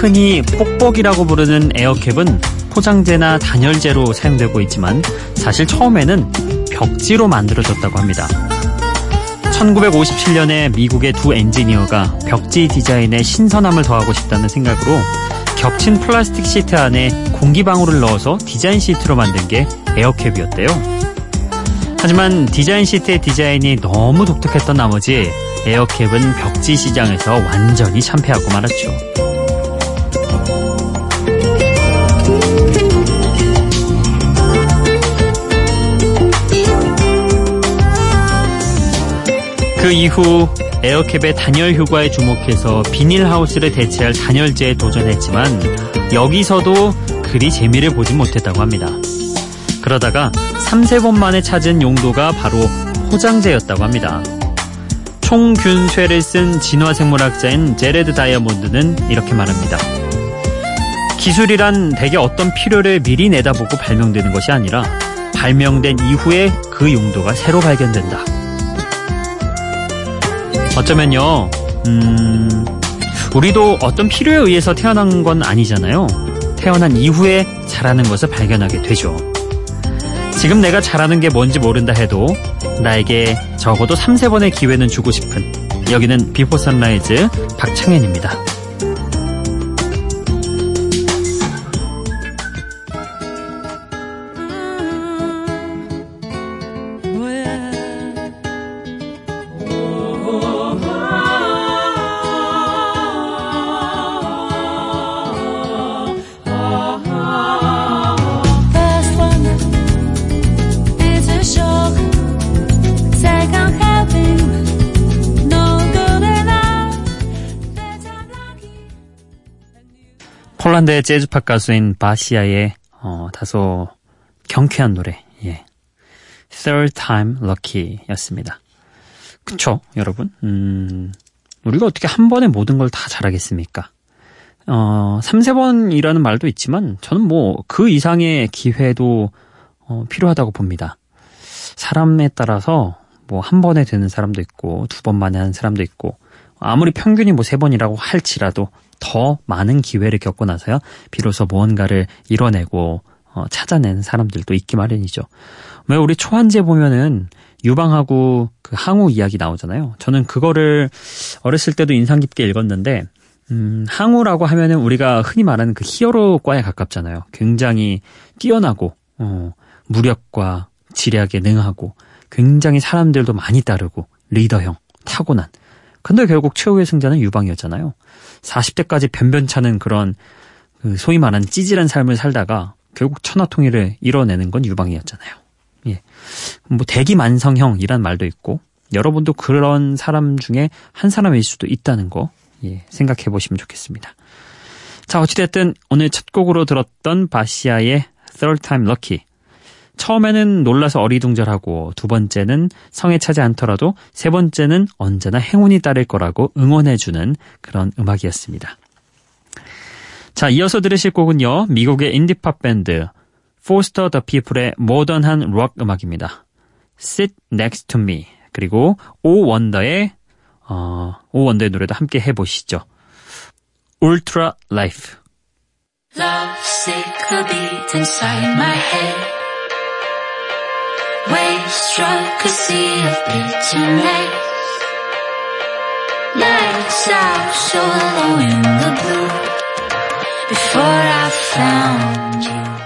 흔히 뽁뽁이라고 부르는 에어캡은 포장재나 단열재로 사용되고 있지만 사실 처음에는 벽지로 만들어졌다고 합니다. 1957년에 미국의 두 엔지니어가 벽지 디자인에 신선함을 더하고 싶다는 생각으로 겹친 플라스틱 시트 안에 공기방울을 넣어서 디자인 시트로 만든 게 에어캡이었대요. 하지만 디자인 시트의 디자인이 너무 독특했던 나머지 에어캡은 벽지 시장에서 완전히 참패하고 말았죠. 그 이후 에어캡의 단열 효과에 주목해서 비닐하우스를 대체할 단열재에 도전했지만 여기서도 그리 재미를 보진 못했다고 합니다. 그러다가 3, 4번 만에 찾은 용도가 바로 포장재였다고 합니다. 총균쇠를 쓴 진화생물학자인 제레드 다이아몬드는 이렇게 말합니다. 기술이란 대개 어떤 필요를 미리 내다보고 발명되는 것이 아니라 발명된 이후에 그 용도가 새로 발견된다. 어쩌면요, 음, 우리도 어떤 필요에 의해서 태어난 건 아니잖아요. 태어난 이후에 잘하는 것을 발견하게 되죠. 지금 내가 잘하는 게 뭔지 모른다 해도 나에게 적어도 3, 4번의 기회는 주고 싶은 여기는 비포 선라이즈 박창현입니다. 폴란드의 재즈팝 가수인 바시아의 어, 다소 경쾌한 노래, 예. Third Time Lucky였습니다. 그쵸, 여러분? 음, 우리가 어떻게 한 번에 모든 걸 다 잘하겠습니까? 어, 3, 4번이라는 말도 있지만, 저는 뭐, 그 이상의 기회도, 어, 필요하다고 봅니다. 사람에 따라서, 뭐, 한 번에 되는 사람도 있고, 두 번 만에 하는 사람도 있고, 아무리 평균이 뭐 세 번이라고 할지라도, 더 많은 기회를 겪고 나서야 비로소 무언가를 이뤄내고 어, 찾아낸 사람들도 있기 마련이죠. 왜 우리 초한제 보면은 유방하고 그 항우 이야기 나오잖아요. 저는 그거를 어렸을 때도 인상 깊게 읽었는데 음, 항우라고 하면은 우리가 흔히 말하는 그 히어로과에 가깝잖아요. 굉장히 뛰어나고 어, 무력과 지략에 능하고 굉장히 사람들도 많이 따르고 리더형 타고난 근데 결국 최후의 승자는 유방이었잖아요. 40대까지 변변찮은 그런 그 소위 말하는 찌질한 삶을 살다가 결국 천하통일을 이뤄내는 건 유방이었잖아요. 예. 뭐 대기만성형이란 말도 있고 여러분도 그런 사람 중에 한 사람일 수도 있다는 거 예, 생각해 보시면 좋겠습니다. 자, 어찌됐든 오늘 첫 곡으로 들었던 바시아의 Third Time Lucky 처음에는 놀라서 어리둥절하고 두 번째는 성에 차지 않더라도 세 번째는 언제나 행운이 따를 거라고 응원해주는 그런 음악이었습니다. 자, 이어서 들으실 곡은요. 미국의 인디팝 밴드 포스터 더 피플의 모던한 록 음악입니다. Sit Next to Me 그리고 오 원더의 어, 오 원더의 노래도 함께 해보시죠. Ultra Life Love sick struck a sea of bitterness. Lights out so low in the blue. Before I found you.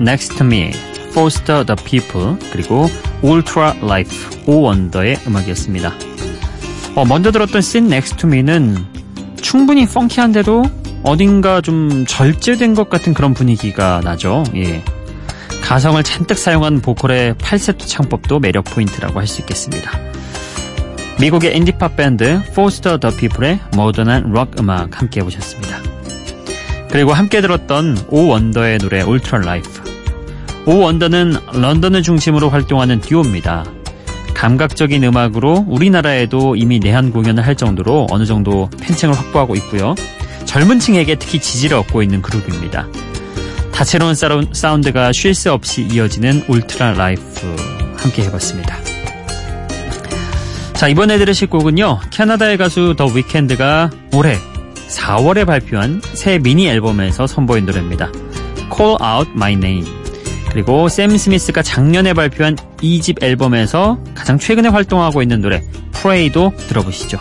Next to Me, Foster the People, 그리고 Ultra Life, 오 원더의 음악이었습니다. 어, 먼저 들었던 Sit Next to Me는 충분히 펑키한데도 어딘가 좀 절제된 것 같은 그런 분위기가 나죠. 예. 가성을 잔뜩 사용한 보컬의 팔세트 창법도 매력 포인트라고 할 수 있겠습니다. 미국의 인디팝 밴드 포스터 더 피플의 모던한 록 음악 함께 해보셨습니다. 그리고 함께 들었던 오 원더의 노래 Ultra Life. 오 원더는 런던을 중심으로 활동하는 듀오입니다. 감각적인 음악으로 우리나라에도 이미 내한 공연을 할 정도로 어느 정도 팬층을 확보하고 있고요. 젊은 층에게 특히 지지를 얻고 있는 그룹입니다. 다채로운 사운드가 쉴 새 없이 이어지는 Ultra Life 함께 해봤습니다. 자, 이번에 들으실 곡은요. 캐나다의 가수 더 위켄드가 올해 4월에 발표한 새 미니 앨범에서 선보인 노래입니다. Call Out My Name. 그리고 샘 스미스가 작년에 발표한 2집 앨범에서 가장 최근에 활동하고 있는 노래 Pray도 들어보시죠.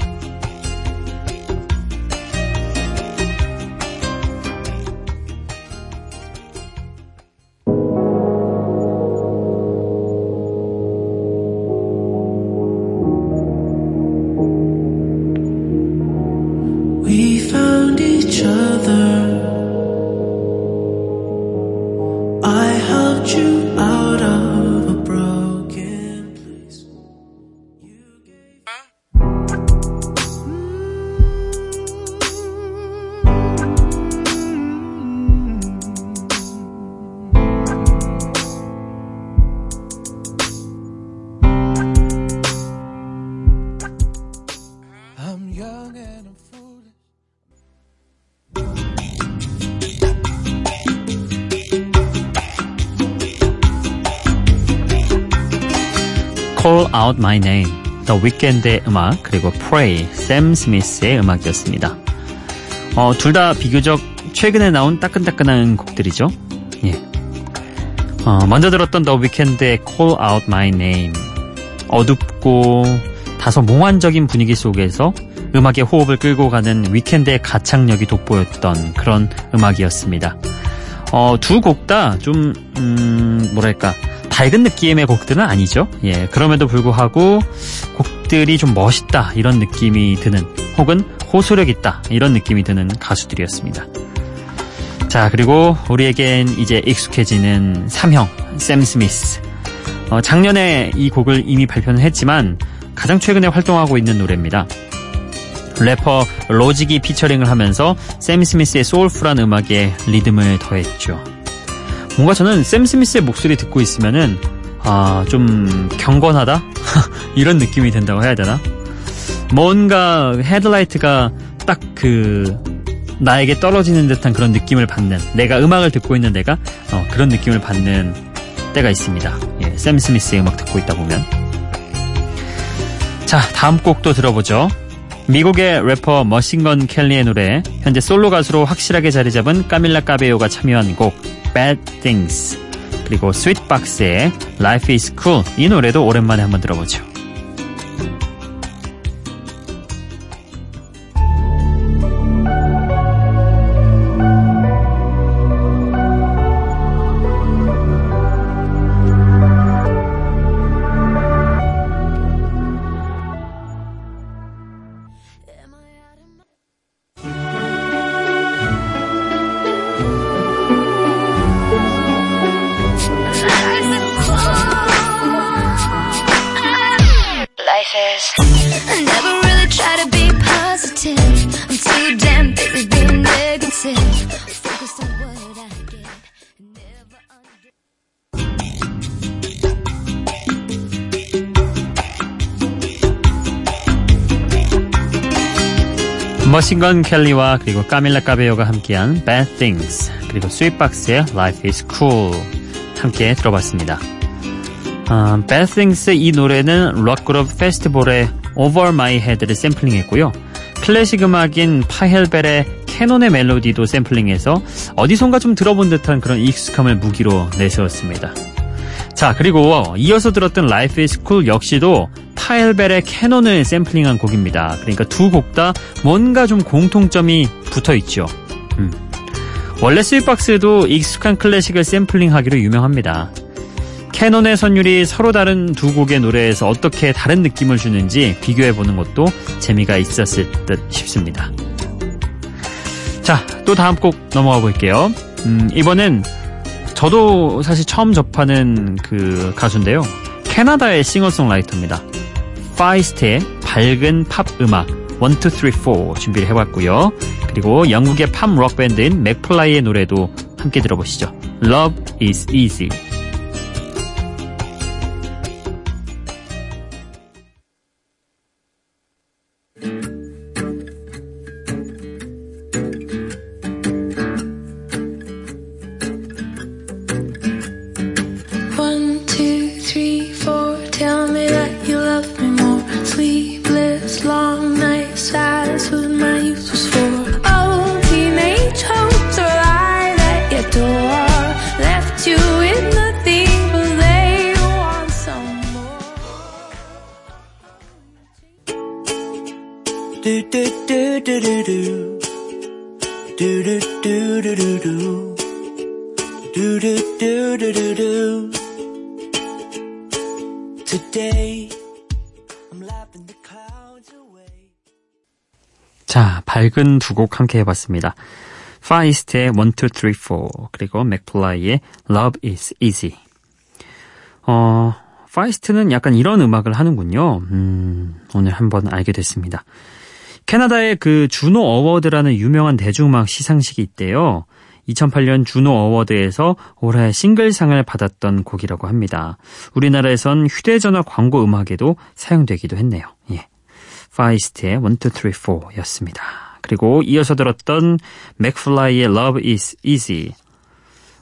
Call Out My Name, The Weeknd의 음악, 그리고 Pray, 샘 스미스의 음악이었습니다. 어, 둘 다 비교적 최근에 나온 따끈따끈한 곡들이죠. 예. 어, 먼저 들었던 The Weeknd의 Call Out My Name. 어둡고 다소 몽환적인 분위기 속에서 음악의 호흡을 끌고 가는 위켄드의 가창력이 돋보였던 그런 음악이었습니다. 어, 두 곡 다 좀, 음, 뭐랄까, 밝은 느낌의 곡들은 아니죠. 예, 그럼에도 불구하고 곡들이 좀 멋있다 이런 느낌이 드는 혹은 호소력 있다 이런 느낌이 드는 가수들이었습니다. 자, 그리고 우리에겐 이제 익숙해지는 삼형 샘 스미스. 어, 작년에 이 곡을 이미 발표는 했지만 가장 최근에 활동하고 있는 노래입니다. 래퍼 로직이 피처링을 하면서 샘 스미스의 soulful한 음악에 리듬을 더했죠. 뭔가 저는 샘 스미스의 목소리 듣고 있으면은 아, 좀 경건하다? 이런 느낌이 든다고 해야 되나? 뭔가 헤드라이트가 딱 그 나에게 떨어지는 듯한 그런 느낌을 받는 내가 음악을 듣고 있는 내가 어, 그런 느낌을 받는 때가 있습니다. 예, 샘 스미스의 음악 듣고 있다 보면 자 다음 곡도 들어보죠. 미국의 래퍼 머신건 켈리의 노래 현재 솔로 가수로 확실하게 자리 잡은 까밀라 까베요가 참여한 곡 Bad Things 그리고 스윗박스의 Life is Cool 이 노래도 오랜만에 한번 들어보죠. 머신건 켈리와 그리고 까밀라 까베요가 함께한 Bad Things 그리고 스윗박스의 Life is Cool 함께 들어봤습니다. 어, Bad Things 이 노래는 록그룹 패스트볼의 Out of My Head를 샘플링했고요. 클래식 음악인 파헬벨의 캐논의 멜로디도 샘플링해서 어디선가 좀 들어본 듯한 그런 익숙함을 무기로 내세웠습니다. 자, 그리고 이어서 들었던 Life is Cool 역시도 파헬벨의 캐논을 샘플링한 곡입니다. 그러니까 두 곡 다 뭔가 좀 공통점이 붙어 있죠. 음. 원래 스윗박스도 익숙한 클래식을 샘플링하기로 유명합니다. 캐논의 선율이 서로 다른 두 곡의 노래에서 어떻게 다른 느낌을 주는지 비교해보는 것도 재미가 있었을 듯 싶습니다. 자, 또 다음 곡 넘어가 볼게요. 음, 이번엔 저도 사실 처음 접하는 그 가수인데요. 캐나다의 싱어송라이터입니다. 파이스트의 밝은 팝 음악 1, 2, 3, 4 준비를 해봤고요. 그리고 영국의 팝 록 밴드인 맥플라이의 노래도 함께 들어보시죠. Love is easy. 두루두루루루 두루두루루루 Today I'm laughing the clouds away 자, 밝은 두 곡 함께 해봤습니다. 파이스트의 1, 2, 3, 4 그리고 맥플라이의 Love is Easy 어, 파이스트는 약간 이런 음악을 하는군요. 음, 오늘 한번 알게 됐습니다. 캐나다의 그 Juno Award라는 유명한 대중음악 시상식이 있대요. 2008년 Juno Award에서 올해 싱글상을 받았던 곡이라고 합니다. 우리나라에선 휴대전화 광고 음악에도 사용되기도 했네요. 예. 파이스트의 1, 2, 3, 4 였습니다. 그리고 이어서 들었던 맥플라이의 Love is Easy.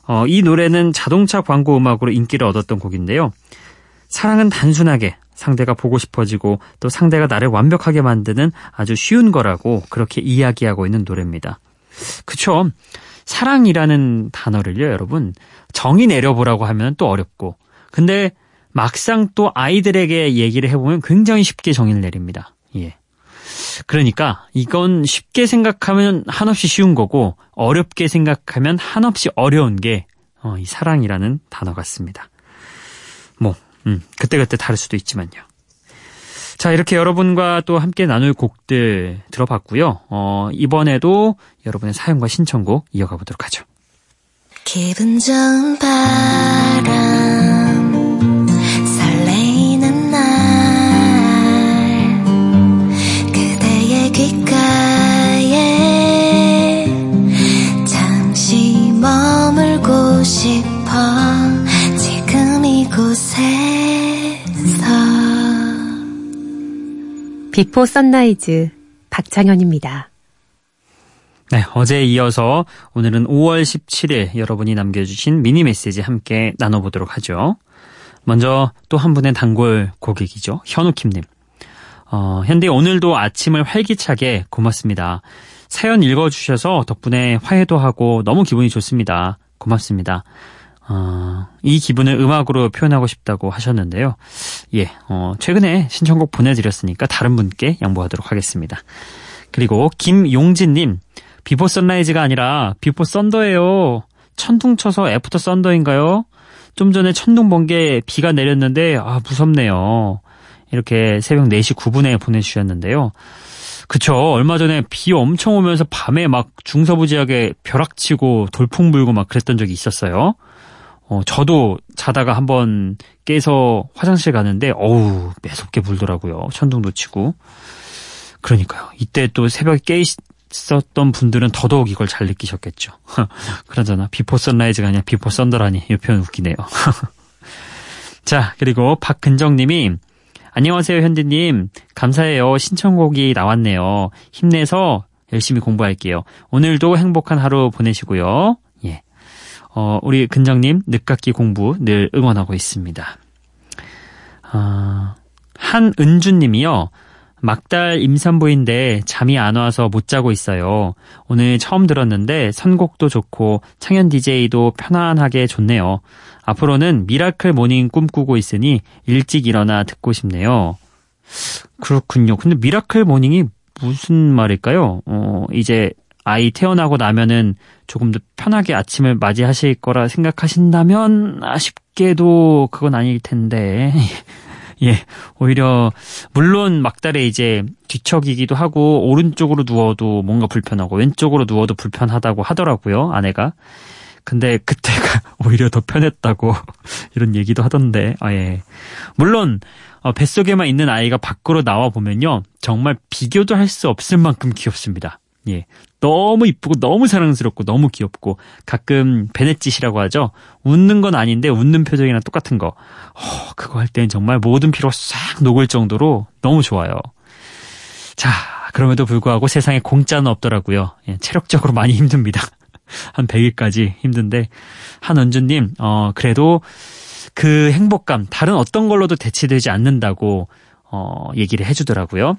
어, 이 노래는 자동차 광고 음악으로 인기를 얻었던 곡인데요. 사랑은 단순하게 상대가 보고 싶어지고 또 상대가 나를 완벽하게 만드는 아주 쉬운 거라고 그렇게 이야기하고 있는 노래입니다. 그쵸? 사랑이라는 단어를요, 여러분. 정의 내려보라고 하면 또 어렵고. 근데 막상 또 아이들에게 얘기를 해보면 굉장히 쉽게 정의를 내립니다. 예. 그러니까 이건 쉽게 생각하면 한없이 쉬운 거고 어렵게 생각하면 한없이 어려운 게 어, 이 사랑이라는 단어 같습니다. 뭐, 음, 그때그때 다를 수도 있지만요. 자, 이렇게 여러분과 또 함께 나눌 곡들 들어봤고요. 어, 이번에도 여러분의 사연과 신청곡 이어가 보도록 하죠. 기분 좋은 바람 설레이는 날 그대의 귓가에 잠시 머물고 싶 Before Sunrise 박창현입니다. 네, 어제에 이어서 오늘은 5월 17일 여러분이 남겨주신 미니 메시지 함께 나눠보도록 하죠. 먼저 또 한 분의 단골 고객이죠. 현우킴님. 어, 현디 오늘도 아침을 활기차게 고맙습니다. 사연 읽어주셔서 덕분에 화해도 하고 너무 기분이 좋습니다. 고맙습니다. 어, 이 기분을 음악으로 표현하고 싶다고 하셨는데요. 예, 어, 최근에 신청곡 보내드렸으니까 다른 분께 양보하도록 하겠습니다. 그리고 김용진님, Before Sunrise가 아니라 비포 썬더예요. 천둥 쳐서 after thunder인가요? 좀 전에 천둥 번개 비가 내렸는데 아 무섭네요. 이렇게 새벽 4시 9분에 보내주셨는데요. 그쵸. 얼마 전에 비 엄청 오면서 밤에 막 중서부지방에 벼락치고 돌풍 불고 막 그랬던 적이 있었어요. 어, 저도 자다가 한번 깨서 화장실 가는데 어우 매섭게 불더라고요. 천둥도 치고. 그러니까요. 이때 또 새벽에 깨 있었던 분들은 더더욱 이걸 잘 느끼셨겠죠. 그러잖아. Before Sunrise가 아니라 before thunder라니. 이 표현 웃기네요. 자, 그리고 박근정 님이 안녕하세요, 현디님. 감사해요. 신청곡이 나왔네요. 힘내서 열심히 공부할게요. 오늘도 행복한 하루 보내시고요. 예. 어, 우리 근정님, 늦깎이 공부 늘 응원하고 있습니다. 아, 한은주님이요. 막달 임산부인데 잠이 안 와서 못 자고 있어요. 오늘 처음 들었는데 선곡도 좋고 창현 DJ도 편안하게 좋네요. 앞으로는 miracle morning 꿈꾸고 있으니 일찍 일어나 듣고 싶네요. 그렇군요. 근데 miracle morning이 무슨 말일까요? 어, 이제 아이 태어나고 나면은 조금 더 편하게 아침을 맞이하실 거라 생각하신다면 아쉽게도 그건 아닐 텐데. 예, 오히려 물론 막달에 이제 뒤척이기도 하고 오른쪽으로 누워도 뭔가 불편하고 왼쪽으로 누워도 불편하다고 하더라고요, 아내가. 근데 그때가 오히려 더 편했다고 이런 얘기도 하던데, 아, 예. 물론, 어, 뱃속에만 있는 아이가 밖으로 나와 보면요. 정말 비교도 할 수 없을 만큼 귀엽습니다. 예. 너무 이쁘고 너무 사랑스럽고 너무 귀엽고 가끔 베넷짓이라고 하죠. 웃는 건 아닌데 웃는 표정이랑 똑같은 거. 어, 그거 할 땐 정말 모든 피로가 싹 녹을 정도로 너무 좋아요. 자, 그럼에도 불구하고 세상에 공짜는 없더라고요. 예, 체력적으로 많이 힘듭니다. 한 100일까지 힘든데 한은주님 어, 그래도 그 행복감 다른 어떤 걸로도 대체되지 않는다고 어, 얘기를 해주더라고요.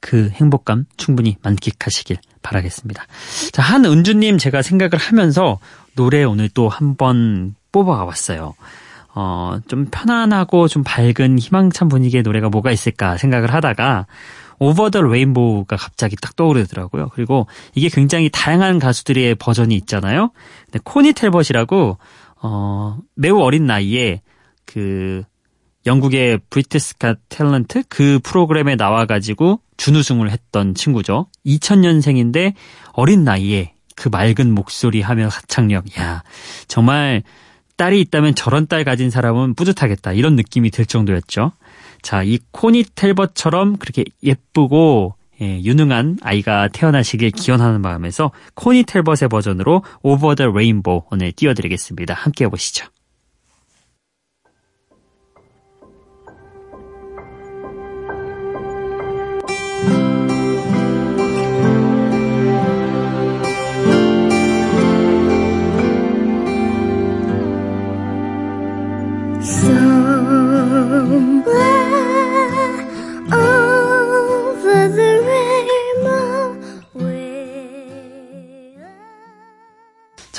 그 행복감 충분히 만끽하시길 바라겠습니다. 자, 한은주님 제가 생각을 하면서 노래 오늘 또 한 번 뽑아가 봤어요. 어, 좀 편안하고 좀 밝은 희망찬 분위기의 노래가 뭐가 있을까 생각을 하다가 Over the Rainbow가 갑자기 딱 떠오르더라고요. 그리고 이게 굉장히 다양한 가수들의 버전이 있잖아요. 근데 코니 탤벗이라고 어, 매우 어린 나이에 그 영국의 Britain's Got Talent 그 프로그램에 나와가지고 준우승을 했던 친구죠. 2000년생인데 어린 나이에 그 맑은 목소리 하며 가창력. 야, 정말 딸이 있다면 저런 딸 가진 사람은 뿌듯하겠다. 이런 느낌이 들 정도였죠. 자, 이 코니 텔버처럼 그렇게 예쁘고 예, 유능한 아이가 태어나시길 기원하는 마음에서 코니 텔버의 버전으로 오버 더 레인보우 오늘 띄워드리겠습니다. 함께 해보시죠.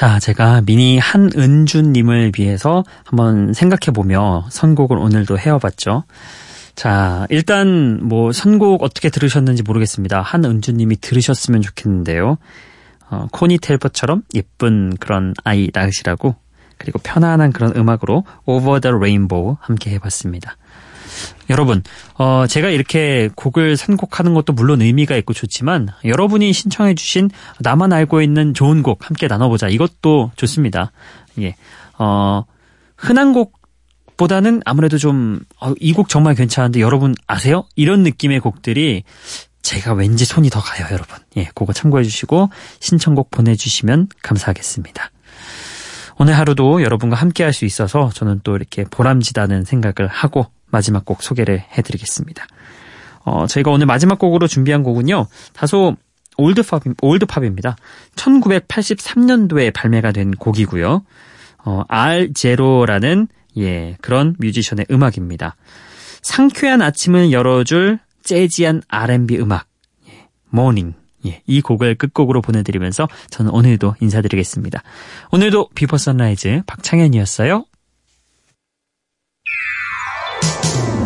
자, 제가 미니 한은주님을 위해서 한번 생각해보며 선곡을 오늘도 해와봤죠. 자, 일단 뭐 선곡 어떻게 들으셨는지 모르겠습니다. 한은주님이 들으셨으면 좋겠는데요. 어, 코니 텔버처럼 예쁜 그런 아이 낳으시라고 그리고 편안한 그런 음악으로 Over the Rainbow 함께 해봤습니다. 여러분, 어, 제가 이렇게 곡을 선곡하는 것도 물론 의미가 있고 좋지만 여러분이 신청해주신 나만 알고 있는 좋은 곡 함께 나눠보자. 이것도 좋습니다. 예, 어, 흔한 곡보다는 아무래도 좀, 어, 이곡 정말 괜찮은데 여러분 아세요? 이런 느낌의 곡들이 제가 왠지 손이 더 가요, 여러분. 예, 그거 참고해주시고 신청곡 보내주시면 감사하겠습니다. 오늘 하루도 여러분과 함께 할 수 있어서 저는 또 이렇게 보람지다는 생각을 하고 마지막 곡 소개를 해드리겠습니다. 어, 저희가 오늘 마지막 곡으로 준비한 곡은요, 다소 old pop, old pop입니다. 1983년도에 발매가 된 곡이고요. 어, 알 자로라는, 예, 그런 뮤지션의 음악입니다. 상쾌한 아침을 열어줄 jazzy한 R&B 음악, 예, Morning. 예, 이 곡을 끝곡으로 보내드리면서 저는 오늘도 인사드리겠습니다. 오늘도 Before Sunrise 박창현이었어요. Thank you.